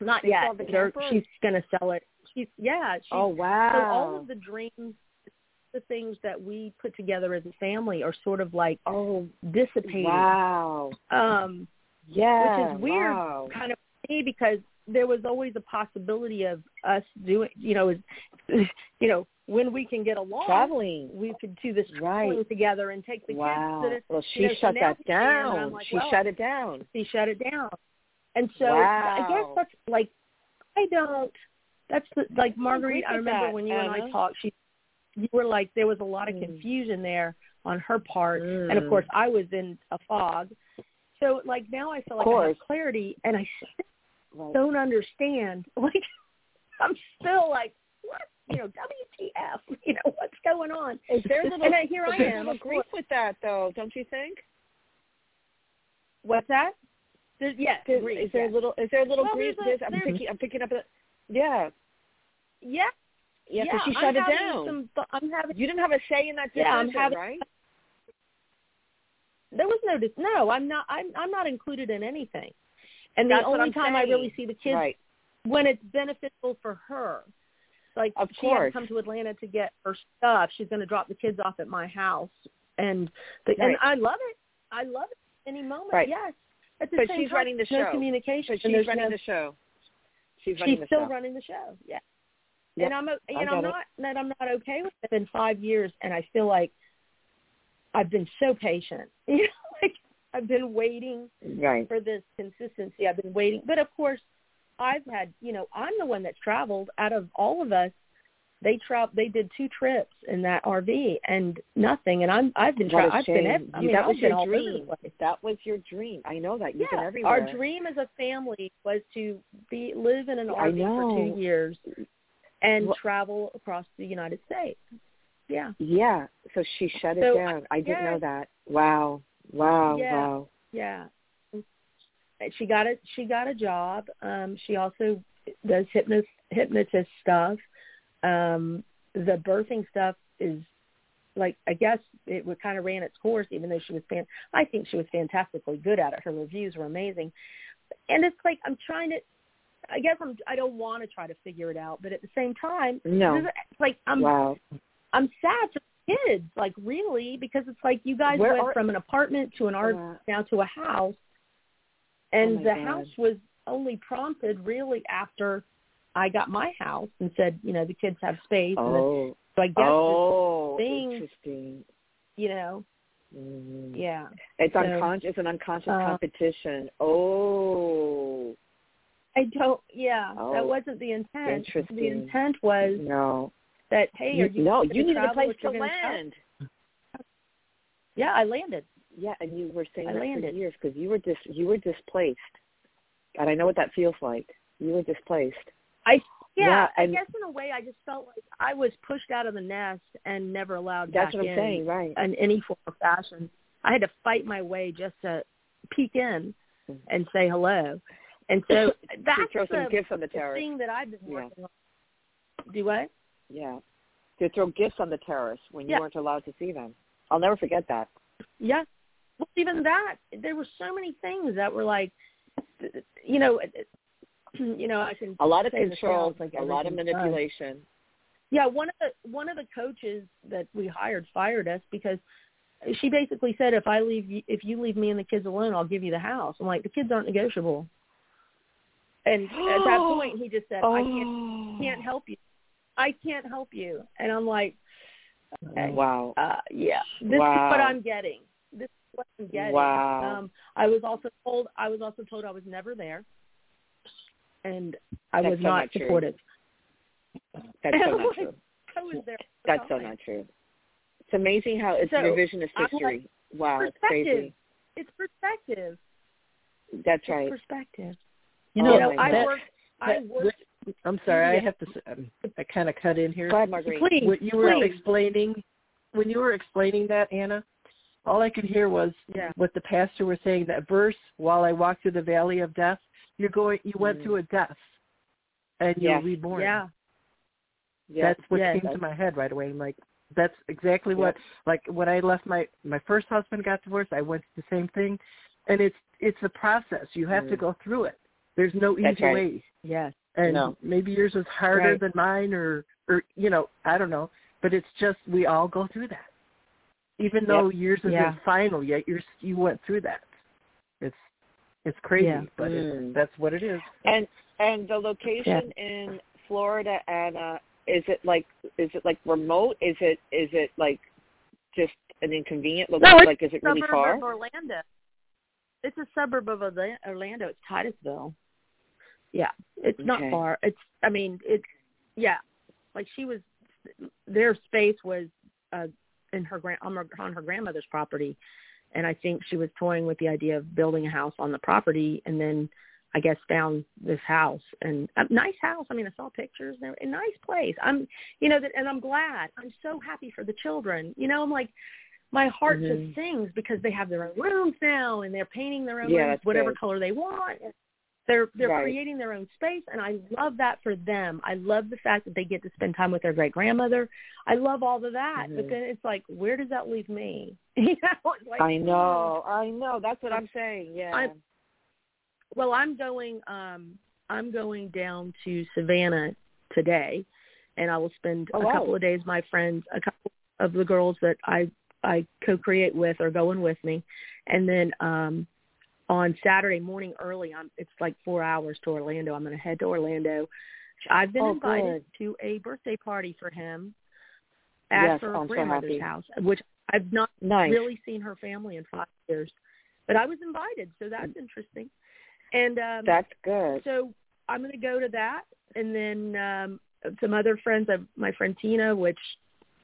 Not They yet. the camper? she's going to sell it. She's yeah. She's, Oh wow. So all of the dreams, the things that we put together as a family are sort of like oh dissipating. wow. Um, Yeah. which is weird, Wow. kind of me because there was always a possibility of us doing, you know, is, you know, when we can get along, Traveling. we could do this Right. traveling together and take the Wow. kids. To the, Well, she you know, shut that here I am, and I'm down. like, she well, shut it down. she shut it down. And so I guess that's like I don't. That's the, like Marguerite. I remember that, when you and I talked. She, you were like there was a lot of Mm. confusion there on her part, and of Mm. course I was in a fog. So like now I feel like I have clarity, and I Right. don't understand. Like I'm still like you know WTF? You know what's going on? Is there a little, And then here I there's am, of grief with that, though, don't you think? What's that? There's, yes, Is, grief, is there yes. a little? Is there a little Well, grief? there's a- There's- I'm there's- picking. I'm picking up. A, yeah. yeah, Yeah. 'cause yeah. she I'm shut it having down. Some, I'm having You didn't have a say in that decision, Yeah, I'm having- right? there was no dis- no i'm not i'm i'm not included in anything and That's the only I'm time i really see the kids Right. when it's beneficial for her like Of she had to come to atlanta to get her stuff she's going to drop the kids off at my house and the, Right. and i love it i love it any moment Right. yes at the But same she's time, running the show. no communication But she's running no, the show. She's running she's the still show. running the show yeah Yep. and i'm o- you I know i'm get it. not that i'm not okay with it in five years and i feel like i've been so patient you know like i've been waiting Right. for this consistency. I've been waiting, but of course, I've had you know I'm the one that's traveled out of all of us. They tra- They did two trips in that RV and nothing, and I'm I've been What tra- a I've been ev- I mean that I've was your dream. over the place. That was your dream. I know that. You've been Yeah, everywhere. our dream as a family was to be live in an I RV for two years and Well- travel across the United States. Yeah, Yeah. So she shut it So, down. I didn't yeah. know that. Wow. Wow. Yeah. Wow. yeah. She got a she got a job. Um, she also does hypnotist hypnotist stuff. Um, the birthing stuff is like I guess it would kind of ran its course, even though she was fan. I think she was fantastically good at it. Her reviews were amazing, and it's like I'm trying to. I guess I'm. I don't want to try to figure it out, but at the same time, No. it's like I'm. wow. I'm sad for kids, like really, because it's like you guys Where went are- from an apartment to an RV Uh, now to a house, and Oh, the God. house was only prompted really after I got my house and said, you know, the kids have space. And then, oh. so I guess, Oh. thing- Interesting. you know, Mm. yeah. It's So, unconscious. It's an unconscious uh, competition. Oh. I don't. Yeah, Oh, that wasn't the intent. The intent was No. that hey, You, are you no, you needed a place to travel? land. Yeah, I landed. Yeah, and you were saying I that landed. for years because you were dis you were displaced, and I know what that feels like. You were displaced. I yeah, Yeah, I and- guess in a way, I just felt like I was pushed out of the nest and never allowed That's back what I'm in saying, right? in any form or fashion. I had to fight my way just to peek in Mhm. and say hello. And so to that's throw some the, gifts on the the terrace. thing that I've been Yeah. on. Do what? Yeah, to throw gifts on the terrace when you Yeah. weren't allowed to see them. I'll never forget that. Yeah. Well, even that, there were so many things that were like, you know, you know, I can A lot of say this now, control, like a lot of manipulation. Yeah, one of the one of the coaches that we hired fired us because she basically said if I leave you, if you leave me and the kids alone, I'll give you the house. I'm like the kids aren't negotiable. And at that point, he just said, "I can't Oh. can't help you. I can't help you." And I'm like, okay, Wow. uh, yeah, this Wow. is what I'm getting. This is what I'm getting. Wow. Um, I was also told I was also told I was never there, and I That's was so not not true. supportive. That's so not true. I was there. That's so not true. It's amazing how it's So, revisionist I'm like, history. wow, it's perspective. crazy. It's perspective. That's It's right. perspective. You Oh know, you know, I God. worked. I that- worked. I'm sorry, I have to. s- um, I kind of cut in here. Go ahead, Marguerite. Please, What you were explaining, when you were explaining that, Anna, all I could hear was Yeah. what the pastor was saying. That verse, "While I walk through the valley of death," you're going. You went Mm. through a death, and you're reborn. Yeah. That's what Yes. came to my head right away. I'm like, that's exactly what. Like when I left my my first husband got divorced, I went through the same thing, and it's it's a process. You have to Mm. go through it. There's no That's easy right. way. Yes. and No. maybe yours was harder Right. than mine or or you know i don't know but it's just we all go through that even though yours isn't Yeah. final yet you're you went through that it's it's crazy Yeah. but Mm. it's, that's what it is And and the location in Florida, Anna, is it like is it like remote? Is it is it like just an inconvenient No, location? it's like is it really far? of Orlando. It's a suburb of Orlando. It's Titusville. Yeah, it's not far. It's. I mean, it's. Yeah, like she was. Their space was uh in her grand on her, on her grandmother's property, and I think she was toying with the idea of building a house on the property, and then I guess found this house and a nice house. I mean, I saw pictures. They're a nice place. I'm, you know, that, and I'm glad. I'm so happy for the children. You know, I'm like, my heart Mhm. just sings because they have their own rooms now and they're painting their own Yeah, rooms whatever good. color they want. They're they're Right. creating their own space, and I love that for them. I love the fact that they get to spend time with their great grandmother. I love all of that, but Mhm. then it's like, where does that leave me? you know, like I know, I know. That's what I'm saying. Yeah. I'm- Well, I'm going. um I'm going down to Savannah today, and I will spend Oh, a wow. couple of days. My friends, a couple of the girls that I I co-create with are going with me, and then um on Saturday morning early, I'm it's like four hours to Orlando. I'm going to head to Orlando. I've been Oh, invited good. to a birthday party for him at Yes, her I'm grandmother's happy. house, which I've not nice. really seen her family in five years. But I was invited, so that's interesting. And um That's good. so I'm going to go to that, and then um some other friends of my friend Tina, which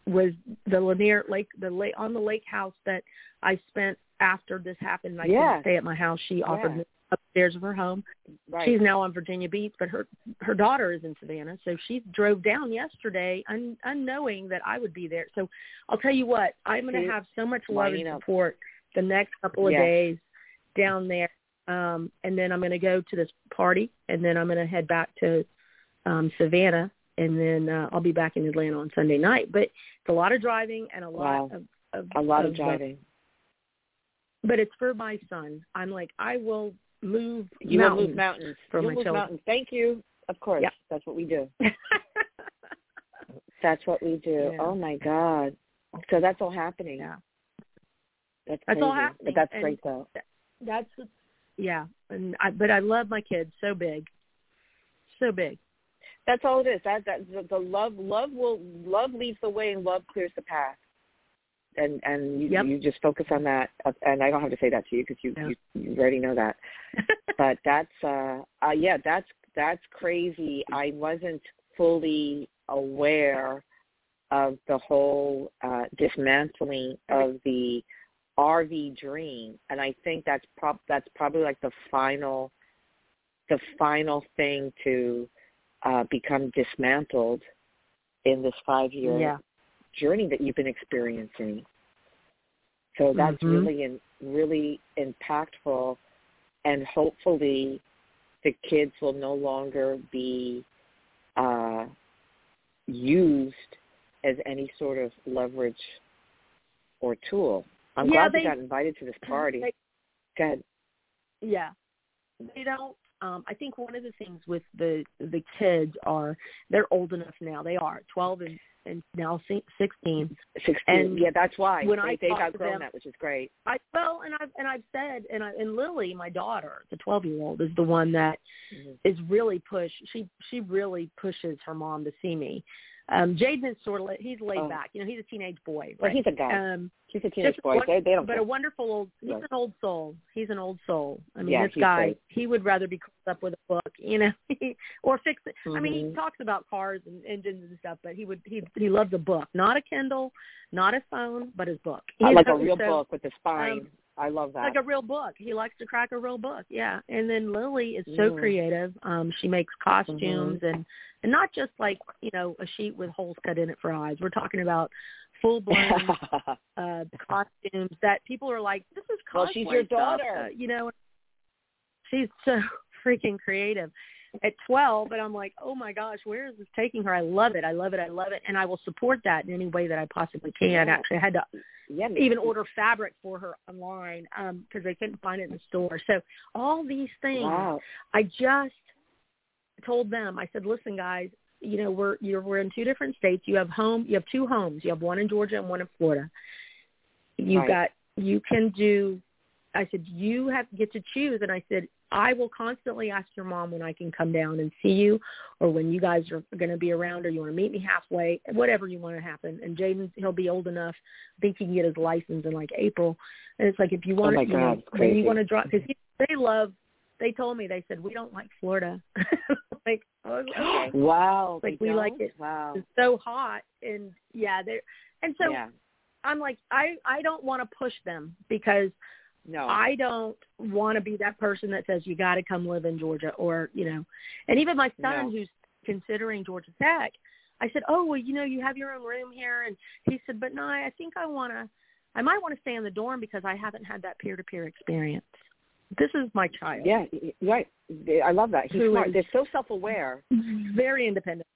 was the Lanier Lake, the lake on the lake house that I spent after this happened. and I Yeah. couldn't stay at my house. She offered Yeah. me upstairs of her home. Right. She's now on Virginia Beach, but her her daughter is in Savannah, so she drove down yesterday, un, unknowing that I would be there. So I'll tell you what, I'm going to have so much love and up. support the next couple of Yes. days down there, um, and then I'm going to go to this party, and then I'm going to head back to um, Savannah, and then uh, I'll be back in Atlanta on Sunday night. But it's a lot of driving and a lot Wow. of, of a lot of uh, driving. But it's for my son. I'm like, I will move You mountains. will move mountains. for You'll my move children. mountains. Thank you. Of course. Yeah. That's what we do. That's what we do. Yeah. Oh my God. So that's all happening. yeah. That's That's all happening. But that's And great though. That's yeah, and I, but I love my kids so big, so big. That's all it is. That that the, the love love will love leads the way and love clears the path. And and you Yep. you just focus on that. And I don't have to say that to you because you, you you already know that. but that's uh, uh yeah, that's that's crazy. I wasn't fully aware of the whole uh, dismantling of the RV dream, and I think that's prob that's probably like the final the final thing to uh, become dismantled in this five year yeah. Journey that you've been experiencing. So that's mm-hmm. really in, really impactful, and hopefully, the kids will no longer be uh, used as any sort of leverage or tool. I'm yeah, glad they, you got invited to this party. They, Go ahead. Yeah, they don't. Um, I think one of the things with the the kids are they're old enough now. They are twelve and and now sixteen. Sixteen. And yeah, that's why when they, I they've outgrown them- that, which is great. I well, and I've and I've said, and I, and Lily, my daughter, the twelve year old, is the one that Mhm. is really push. She she really pushes her mom to see me. Um, Jaden is sort of he's laid Oh. back. You know, he's a teenage boy. Well, Right? he's a guy. um, He's a teenage boy. one- they, they don't. but a wonderful old. He's an old soul. He's an old soul. I mean, Yeah, this guy, great. he would rather be curled up with a book, you know, or fix it. I mean, he Mhm. talks about cars and engines and stuff, but he would he he loves a book, not a Kindle, not a phone, but his book. I You like a real so- book with a spine. um, I love that. like a real book. He likes to crack a real book. Yeah. And then Lily is so Mm. creative. Um, she makes costumes Mhm. and and not just like, you know, a sheet with holes cut in it for eyes. We're talking about full blown uh costumes that people are like, This is cosplay Well, she's your stuff," daughter. uh, you know. She's so freaking creative. At twelve and I'm like, Oh my gosh, where is this taking her? I love it, I love it, I love it and I will support that in any way that I possibly can. Actually I had to even order fabric for her online um, because they couldn't find it in the store. So all these things, Wow. I just told them. I said, "Listen, guys, you know we're you're we're in two different states. You have home, you have two homes. You have one in Georgia and one in Florida. You Right. got you can do." I said, "You have to get to choose." And I said, "I will constantly ask your mom when I can come down and see you, or when you guys are going to be around, or you want to meet me halfway, whatever you want to happen." And Jaden, he'll be old enough. I think he can get his license in like April. And it's like if you want, Oh to, you know, God, it's when you want to drive, because they love. They told me they said we don't like Florida. like, oh, okay. Wow. Like, we like don't? it. Wow. It's so hot, and yeah, they're. And so yeah. I'm like, I I don't want to push them because No. I don't want to be that person that says you got to come live in Georgia or you know, and even my son No. who's considering Georgia Tech, I said, oh well, you know, you have your own room here, and he said, but no, I think I want to, I might want to stay in the dorm because I haven't had that peer to peer experience. This is my child. yeah. Right. I love that. He's Who smart. They're so self-aware. very independent.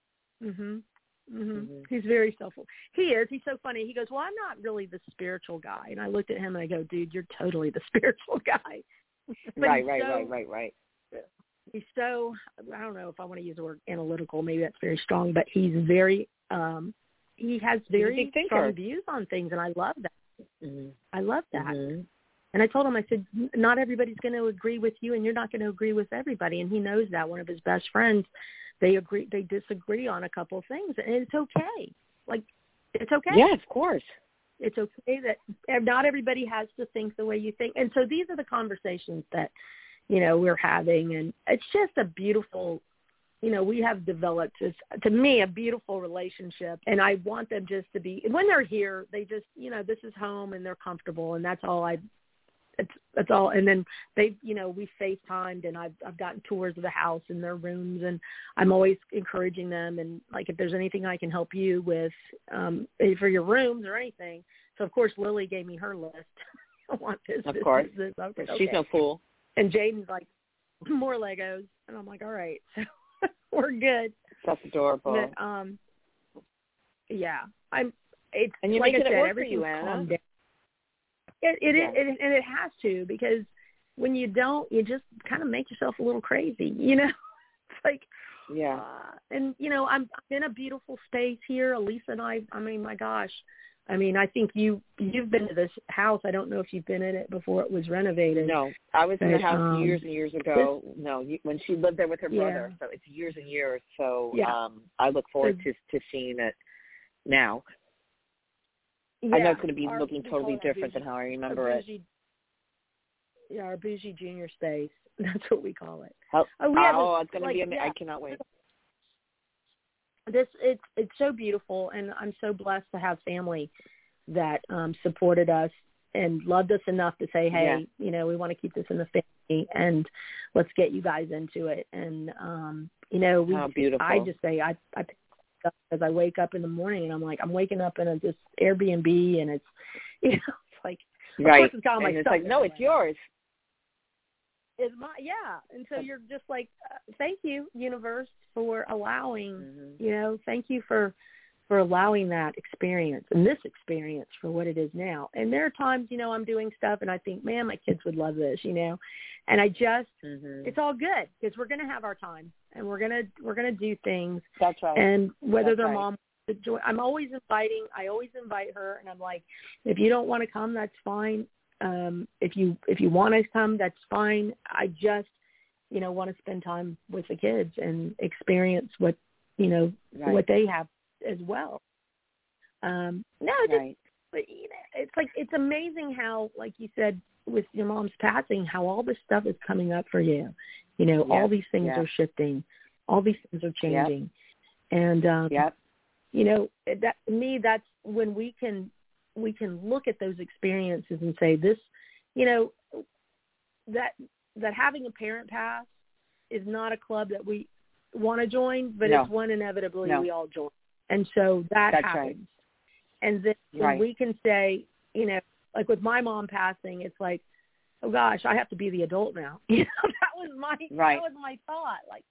Mhm. Mhm. Mhm. He's very self. He is. He's so funny. He goes, "Well, I'm not really the spiritual guy." And I looked at him and I go, "Dude, you're totally the spiritual guy." Right. Right. so- right. Right. Right. He's so. I don't know if I want to use the word analytical. Maybe that's very strong, but he's very. um He has very strong views on things, and I love that. Mhm. I love that. Mhm. And I told him, I said, not everybody's going to agree with you, and you're not going to agree with everybody. And he knows that. One of his best friends, they agree, they disagree on a couple of things, and it's okay. Like, it's okay. Yeah. Of course. It's okay that not everybody has to think the way you think. And so these are the conversations that, you know, we're having, and it's just a beautiful. You know, we have developed this, to me, a beautiful relationship, and I want them just to be. When they're here, they just, you know, this is home, and they're comfortable, and that's all I it's that's all and then they you know we facetimed and i've i've gotten tours of the house and their rooms and i'm always encouraging them and like if there's anything i can help you with um for your rooms or anything so of course lily gave me her list i want this Of this, course. this, this. I like, She's okay. no fool. and jaden's like more legos and i'm like all right so we're good That's adorable. but, um yeah i'm it's And you're like I making it said, work for you, Anna. It it, Yeah. it and it has to because when you don't, you just kind of make yourself a little crazy, you know. it's like, yeah. uh, and you know, I'm I'm in a beautiful space here. Elisa and I, I mean, my gosh, I mean, I think you you've been to this house. I don't know if you've been in it before it was renovated. No, I was in the house um, years and years ago. no, you, when she lived there with her Yeah. brother, so it's years and years. So Yeah. um, I look forward So- to to seeing it now. Yeah, I know it's going to be our- looking totally different than how I remember it. yeah, our bougie junior space. That's what we call it. Oh, Oh, have oh it's going to be amazing. yeah. I cannot wait. this it's it's so beautiful and I'm so blessed to have family that um supported us and loved us enough to say, Hey, you know, we want to keep this in the family and let's get you guys into it. And um, you know, we How beautiful. I just say I I as I wake up in the morning and I'm like, I'm waking up in a this Airbnb and it's you know, it's like right. it's got all my and it's stuff like, no, it's yours. It's my yeah. And so you're just like, uh, thank you, universe, for allowing Mhm. you know thank you for for allowing that experience and this experience for what it is now and there are times you know i'm doing stuff and i think man my kids would love this you know and i just Mhm. it's all good because we're going to have our time and we're going to we're going to do things That's right. and whether That's their right. mom join i'm always inviting i always invite her and i'm like if you don't want to come that's fine um if you if you want to come that's fine i just you know want to spend time with the kids and experience what you know right. what they have as well um no just right. but you know, it's like it's amazing how like you said with your mom's passing how all this stuff is coming up for you you know all these things yes. are shifting all these things are changing and um Yep. you know that me that's when we can we can look at those experiences and say this you know that that having a parent pass is not a club that we want to join but No. it's one inevitably No. we all join and so that That's happens right. and then Right. we can say you know like with my mom passing it's like oh gosh i have to be the adult now you know that was my Right. that was my thought like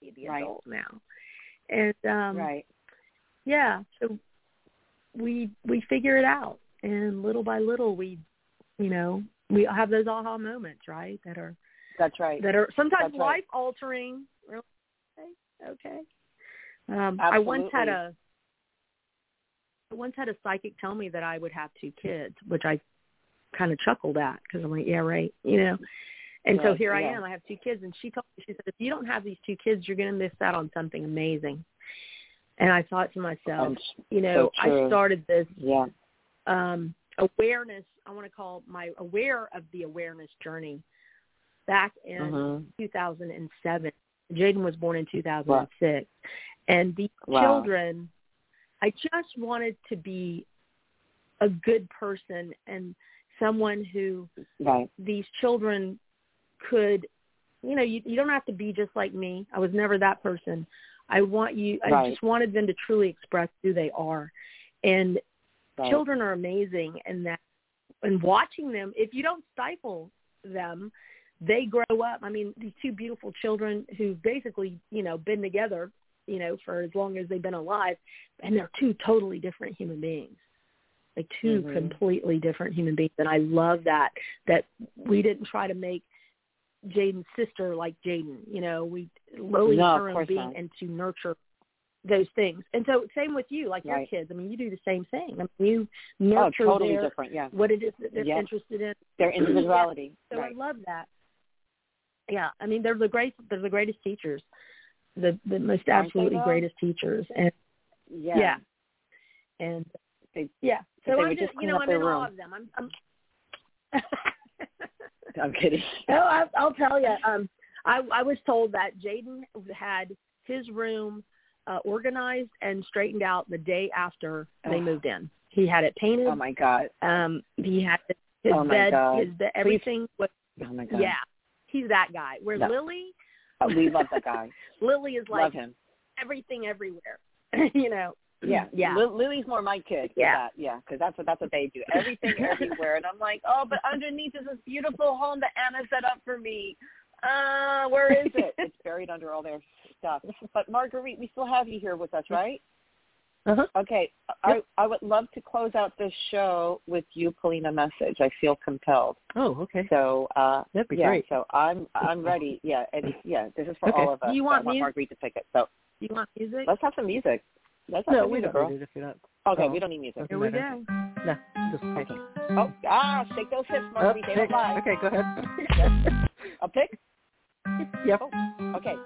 be the Right. adult now and um right. yeah so we we figure it out and little by little we you know we have those aha moments right that are That's right. that are sometimes life altering really okay okay um i once had a I once had a psychic tell me that i would have two kids which i kind of chuckled at because i'm like yeah right you know? And so Right, here i am i have two kids and she told me she said if you don't have these two kids you're going to miss out on something amazing. And i thought to myself And you know so i started this yeah. um awareness i want to call my aware of the awareness journey back in Mhm. 2007 jaden was born in 2006 and these Wow. children i just wanted to be a good person and someone who Right. these children could you know you you don't have to be just like me i was never that person i want you i Right. just wanted them to truly express who they are and Right. children are amazing and that and watching them if you don't stifle them they grow up i mean these two beautiful children who've basically you know been together you know for as long as they've been alive and they're two totally different human beings like 2 Mhm. completely different human beings and i love that that we didn't try to make jaden's sister like jaden you know we lowly No, her own being not. and to nurture those things and so same with you like your kids i mean you do the same thing I mean, you Oh, nurture totally their different. Yeah. what it is that they're interested in Their individuality. so right. I love that. Yeah, I mean they're the great they're the greatest teachers, the the most absolutely greatest teachers, and Yeah. yeah, and They- yeah. So I'm just you know I'm in room. awe of them. I'm. I'm I'm kidding. no, I, I'll tell you. Um, I I was told that Jaden had his room uh, organized and straightened out the day after they Oh. moved in. He had it painted. Oh my god. Um, he had his Oh, bed, God. his bed, everything was Oh my god. yeah. He's that guy. Where No. Lily, Oh, we love that guy. Lily is like love him. everything everywhere. you know. Yeah. Yeah. Li- Lily's more my kid. Yeah. That. Yeah. Because that's what that's what they do. Everything everywhere, and I'm like, oh, but underneath is this beautiful home that Anna set up for me. Uh, where is it? it's buried under all their stuff. But Marguerite, we still have you here with us, right? Uh-huh. Okay. I I would love to close out this show with you pulling a message. I feel compelled. Oh, okay. So uh That'd be yeah, great. so I'm I'm ready. Yeah, and yeah, this is for Okay. all of us. Do you want I want music? Marguerite to pick it. So You want music? let's have some music. Let's have No, some we music, don't girl. need it if you're not. Okay, Oh. we don't need music. Okay. Here we matter. go. No, just okay. Okay. Oh, ah, shake those hips, Oh, Marguerite. They okay. don't lie. okay, go ahead. A pick? yep. Okay.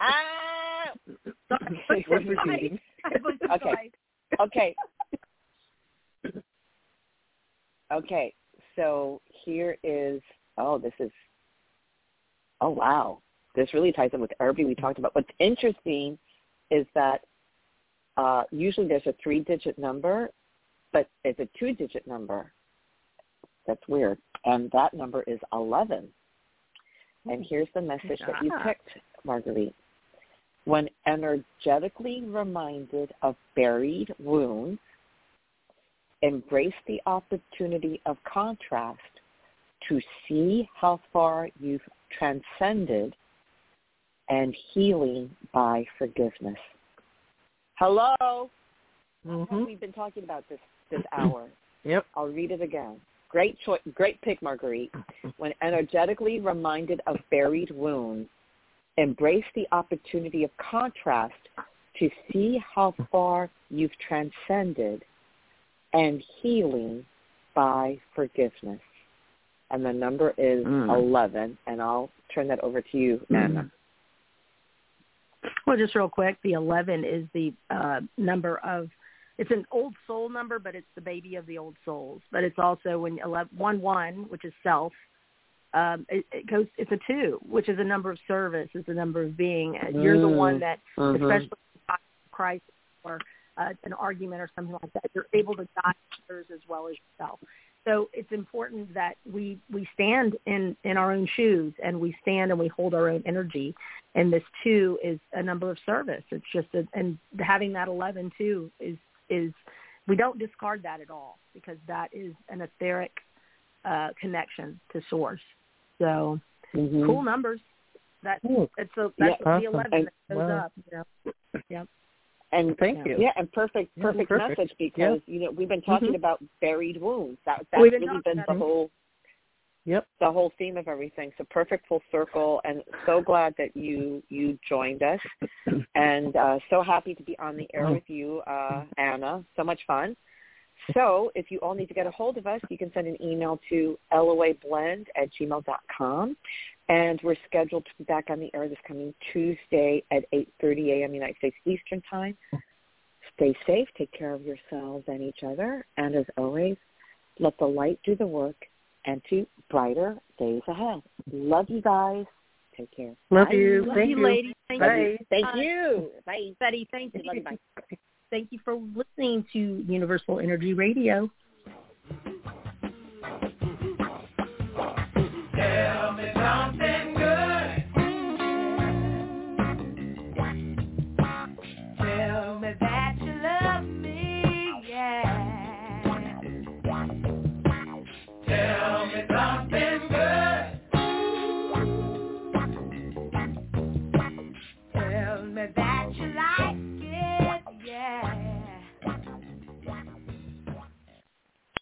Ah. We're proceeding. Okay. Okay. Okay. So here is oh, this is oh wow, this really ties in with everybody we talked about. What's interesting is that uh, usually there's a three-digit number, but it's a two-digit number. That's weird, and that number is eleven. And here's the message that you picked, Marguerite. When energetically reminded of buried wounds, embrace the opportunity of contrast to see how far you've transcended and healing by forgiveness. Hello. Mm-hmm. We've been talking about this this hour. Yep. I'll read it again. Great choice, great pick, Marguerite. When energetically reminded of buried wounds, embrace the opportunity of contrast to see how far you've transcended and healing by forgiveness. And the number is. Mm. 11, and I'll turn that over to you, Anna. Well, just real quick, the 11 is the uh, number of, it's an old soul number, but it's the baby of the old souls. But it's also when 11, 1, 1, which is self, um, it, it goes, it's a 2, which is a number of service, it's a number of being. And You're the Mm. one that, Mhm. especially in Christ or uh, an argument or something like that, you're able to guide others as well as yourself. So it's important that we we stand in in our own shoes and we stand and we hold our own energy. And this two is a number of service. It's just a, and having that eleven too is is we don't discard that at all because that is an etheric uh, connection to source. So Mhm. cool numbers. That Cool. it's a, that's Yeah, the awesome. eleven that goes Wow. up. You know. Yep. And Thank you. Yeah, and perfect, Yeah, perfect, perfect. message because you know we've been talking about buried wounds. That that's We've been really been the it. whole Yep. the whole theme of everything. So perfect full circle, and so glad that you you joined us, and uh, so happy to be on the air with you, uh, Anna. So much fun. So if you all need to get a hold of us, you can send an email to loablend at gmail.com. And we're scheduled to be back on the air this coming Tuesday at 8.30 a.m. United States Eastern Time. Stay safe, take care of yourselves and each other, and as always, let the light do the work and to brighter days ahead. Love you guys. Take care. Love Bye. you. Love Thank you, you. ladies. Thank Bye. you. Thank you. Bye. Betty, thank Love you. you. Bye. Thank you for listening to Universal Energy Radio. Tell me something